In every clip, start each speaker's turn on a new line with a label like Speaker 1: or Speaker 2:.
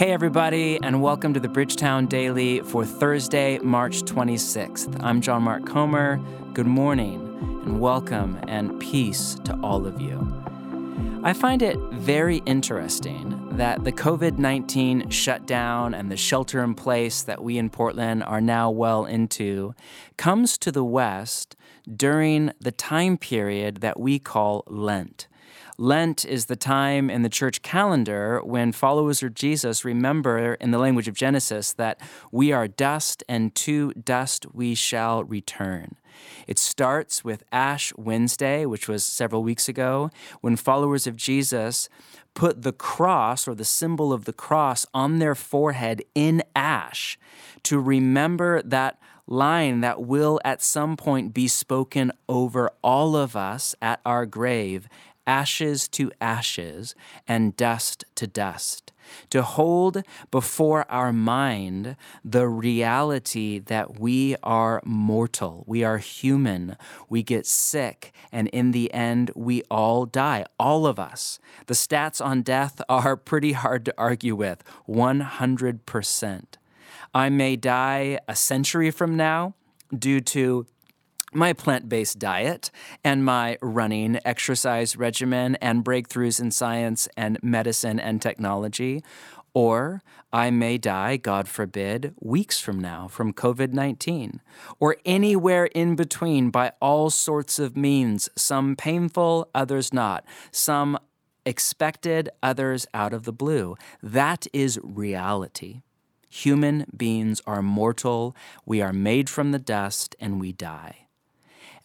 Speaker 1: Hey, everybody, and welcome to the Bridgetown Daily for Thursday, March 26th. I'm John Mark Comer. Good morning, and welcome, and peace to all of you. I find it very interesting that the COVID 19 shutdown and the shelter in place that we in Portland are now well into comes to the West during the time period that we call Lent. Lent is the time in the church calendar when followers of Jesus remember, in the language of Genesis, that we are dust and to dust we shall return. It starts with Ash Wednesday, which was several weeks ago, when followers of Jesus put the cross or the symbol of the cross on their forehead in ash to remember that line that will at some point be spoken over all of us at our grave ashes to ashes and dust to dust, to hold before our mind the reality that we are mortal, we are human, we get sick, and in the end, we all die, all of us. The stats on death are pretty hard to argue with 100%. I may die a century from now due to my plant based diet and my running exercise regimen and breakthroughs in science and medicine and technology. Or I may die, God forbid, weeks from now from COVID 19, or anywhere in between by all sorts of means, some painful, others not, some expected, others out of the blue. That is reality. Human beings are mortal, we are made from the dust, and we die.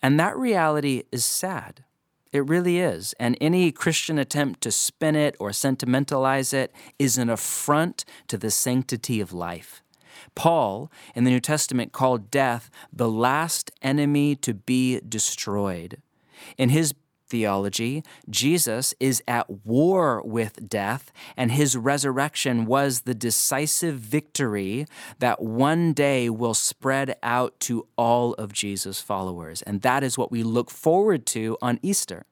Speaker 1: And that reality is sad. It really is. And any Christian attempt to spin it or sentimentalize it is an affront to the sanctity of life. Paul in the New Testament called death the last enemy to be destroyed. In his theology, Jesus is at war with death, and his resurrection was the decisive victory that one day will spread out to all of Jesus' followers. And that is what we look forward to on Easter.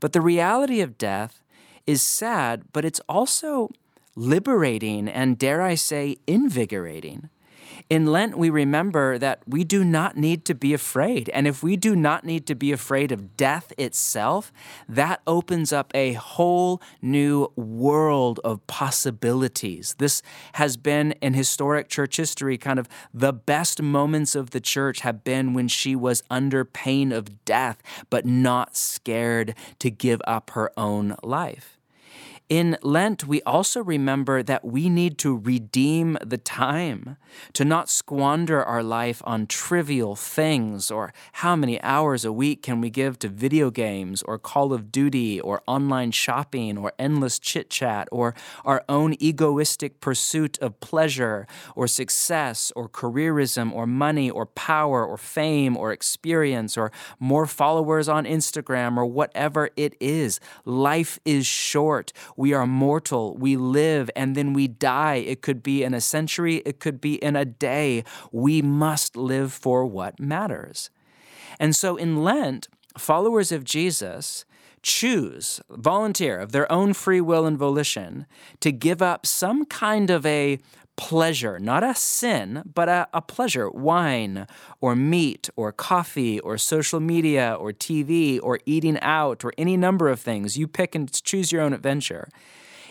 Speaker 1: But the reality of death is sad, but it's also liberating and, dare I say, invigorating. In Lent, we remember that we do not need to be afraid. And if we do not need to be afraid of death itself, that opens up a whole new world of possibilities. This has been in historic church history kind of the best moments of the church have been when she was under pain of death, but not scared to give up her own life. In Lent, we also remember that we need to redeem the time, to not squander our life on trivial things or how many hours a week can we give to video games or Call of Duty or online shopping or endless chit chat or our own egoistic pursuit of pleasure or success or careerism or money or power or fame or experience or more followers on Instagram or whatever it is. Life is short. We are mortal. We live and then we die. It could be in a century, it could be in a day. We must live for what matters. And so in Lent, followers of Jesus choose, volunteer of their own free will and volition, to give up some kind of a pleasure, not a sin, but a, a, pleasure wine or meat or coffee or social media or TV or eating out or any number of things. You pick and choose your own adventure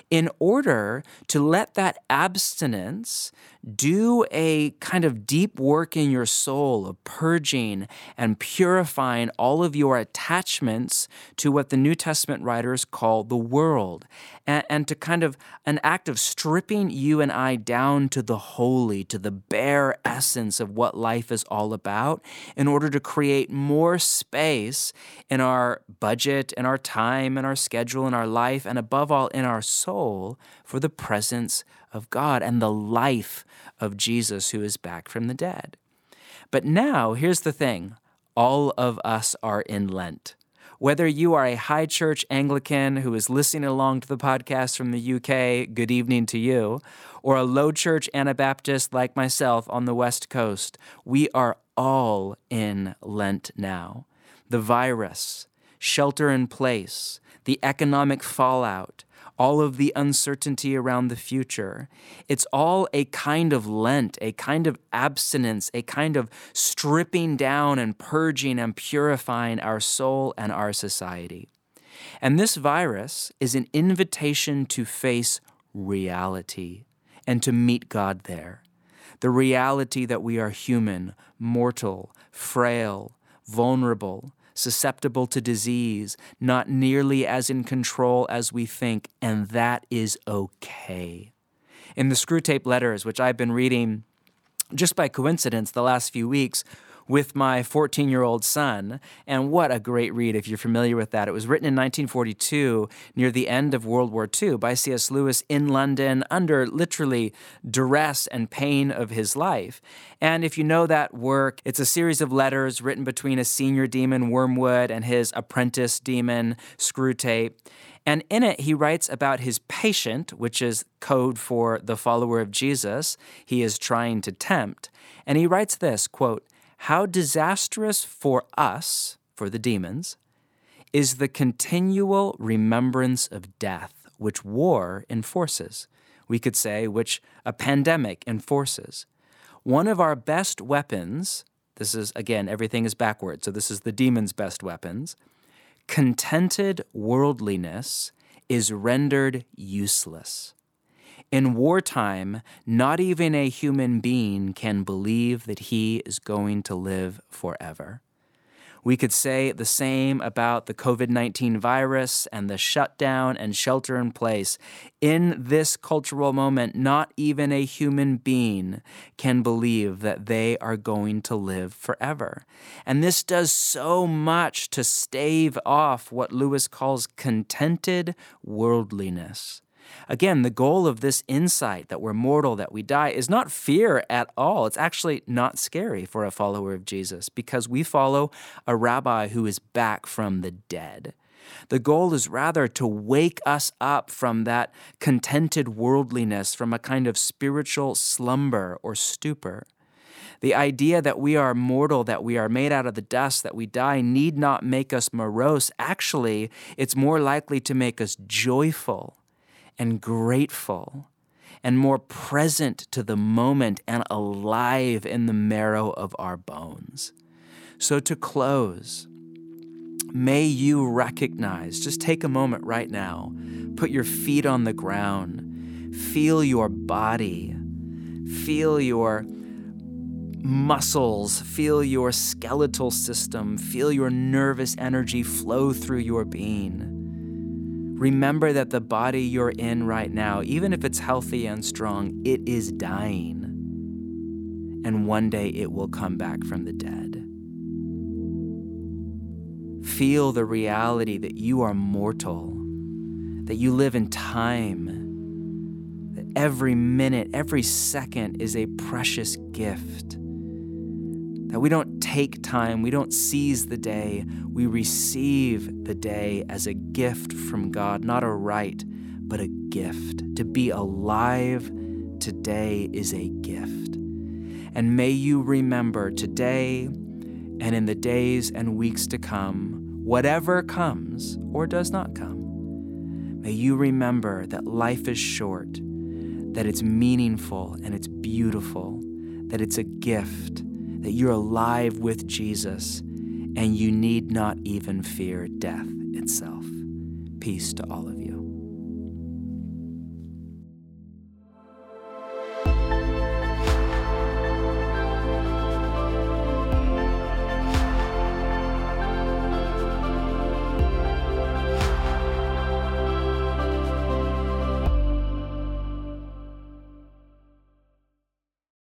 Speaker 1: in order to let that abstinence do a kind of deep work in your soul of purging and purifying all of your attachments to what the New Testament writers call the world, and, and, to kind of an act of stripping you and I down to the holy, to the bare essence of what life is all about, in order to create more space in our budget, in our time, in our schedule, in our life, and above all, in our soul for the presence of God and the life of Jesus who is back from the dead. But now, here's the thing all of us are in Lent. Whether you are a high church Anglican who is listening along to the podcast from the UK, good evening to you, or a low church Anabaptist like myself on the West Coast, we are all in Lent now. The virus, shelter in place, the economic fallout, all of the uncertainty around the future. It's all a kind of Lent, a kind of abstinence, a kind of stripping down and purging and purifying our soul and our society. And this virus is an invitation to face reality and to meet God there. The reality that we are human, mortal, frail, vulnerable, susceptible to disease, not nearly as in control as we think, and that is okay. In the Screwtape Letters, which I've been reading just by coincidence the last few weeks, with my 14 year old son. And what a great read if you're familiar with that. It was written in 1942 near the end of World War II by C.S. Lewis in London under literally duress and pain of his life. And if you know that work, it's a series of letters written between a senior demon, Wormwood, and his apprentice demon, Screwtape. And in it, he writes about his patient, which is code for the follower of Jesus he is trying to tempt. And he writes this quote, how disastrous for us, for the demons, is the continual remembrance of death, which war enforces. We could say, which a pandemic enforces. One of our best weapons, this is again, everything is backward, so this is the demon's best weapons. Contented worldliness is rendered useless. In wartime, not even a human being can believe that he is going to live forever. We could say the same about the COVID 19 virus and the shutdown and shelter in place. In this cultural moment, not even a human being can believe that they are going to live forever. And this does so much to stave off what Lewis calls contented worldliness. Again, the goal of this insight that we're mortal, that we die, is not fear at all. It's actually not scary for a follower of Jesus because we follow a rabbi who is back from the dead. The goal is rather to wake us up from that contented worldliness, from a kind of spiritual slumber or stupor. The idea that we are mortal, that we are made out of the dust, that we die, need not make us morose. Actually, it's more likely to make us joyful and grateful and more present to the moment and alive in the marrow of our bones. So, to close, may you recognize, just take a moment right now, put your feet on the ground, feel your body, feel your muscles, feel your skeletal system, feel your nervous energy flow through your being. Remember that the body you're in right now, even if it's healthy and strong, it is dying. And one day it will come back from the dead. Feel the reality that you are mortal, that you live in time, that every minute, every second is a precious gift that we don't take time, we don't seize the day, we receive the day as a gift from God, not a right, but a gift. To be alive today is a gift. And may you remember today and in the days and weeks to come, whatever comes or does not come, may you remember that life is short, that it's meaningful and it's beautiful, that it's a gift that you're alive with Jesus and you need not even fear death itself. Peace to all of you.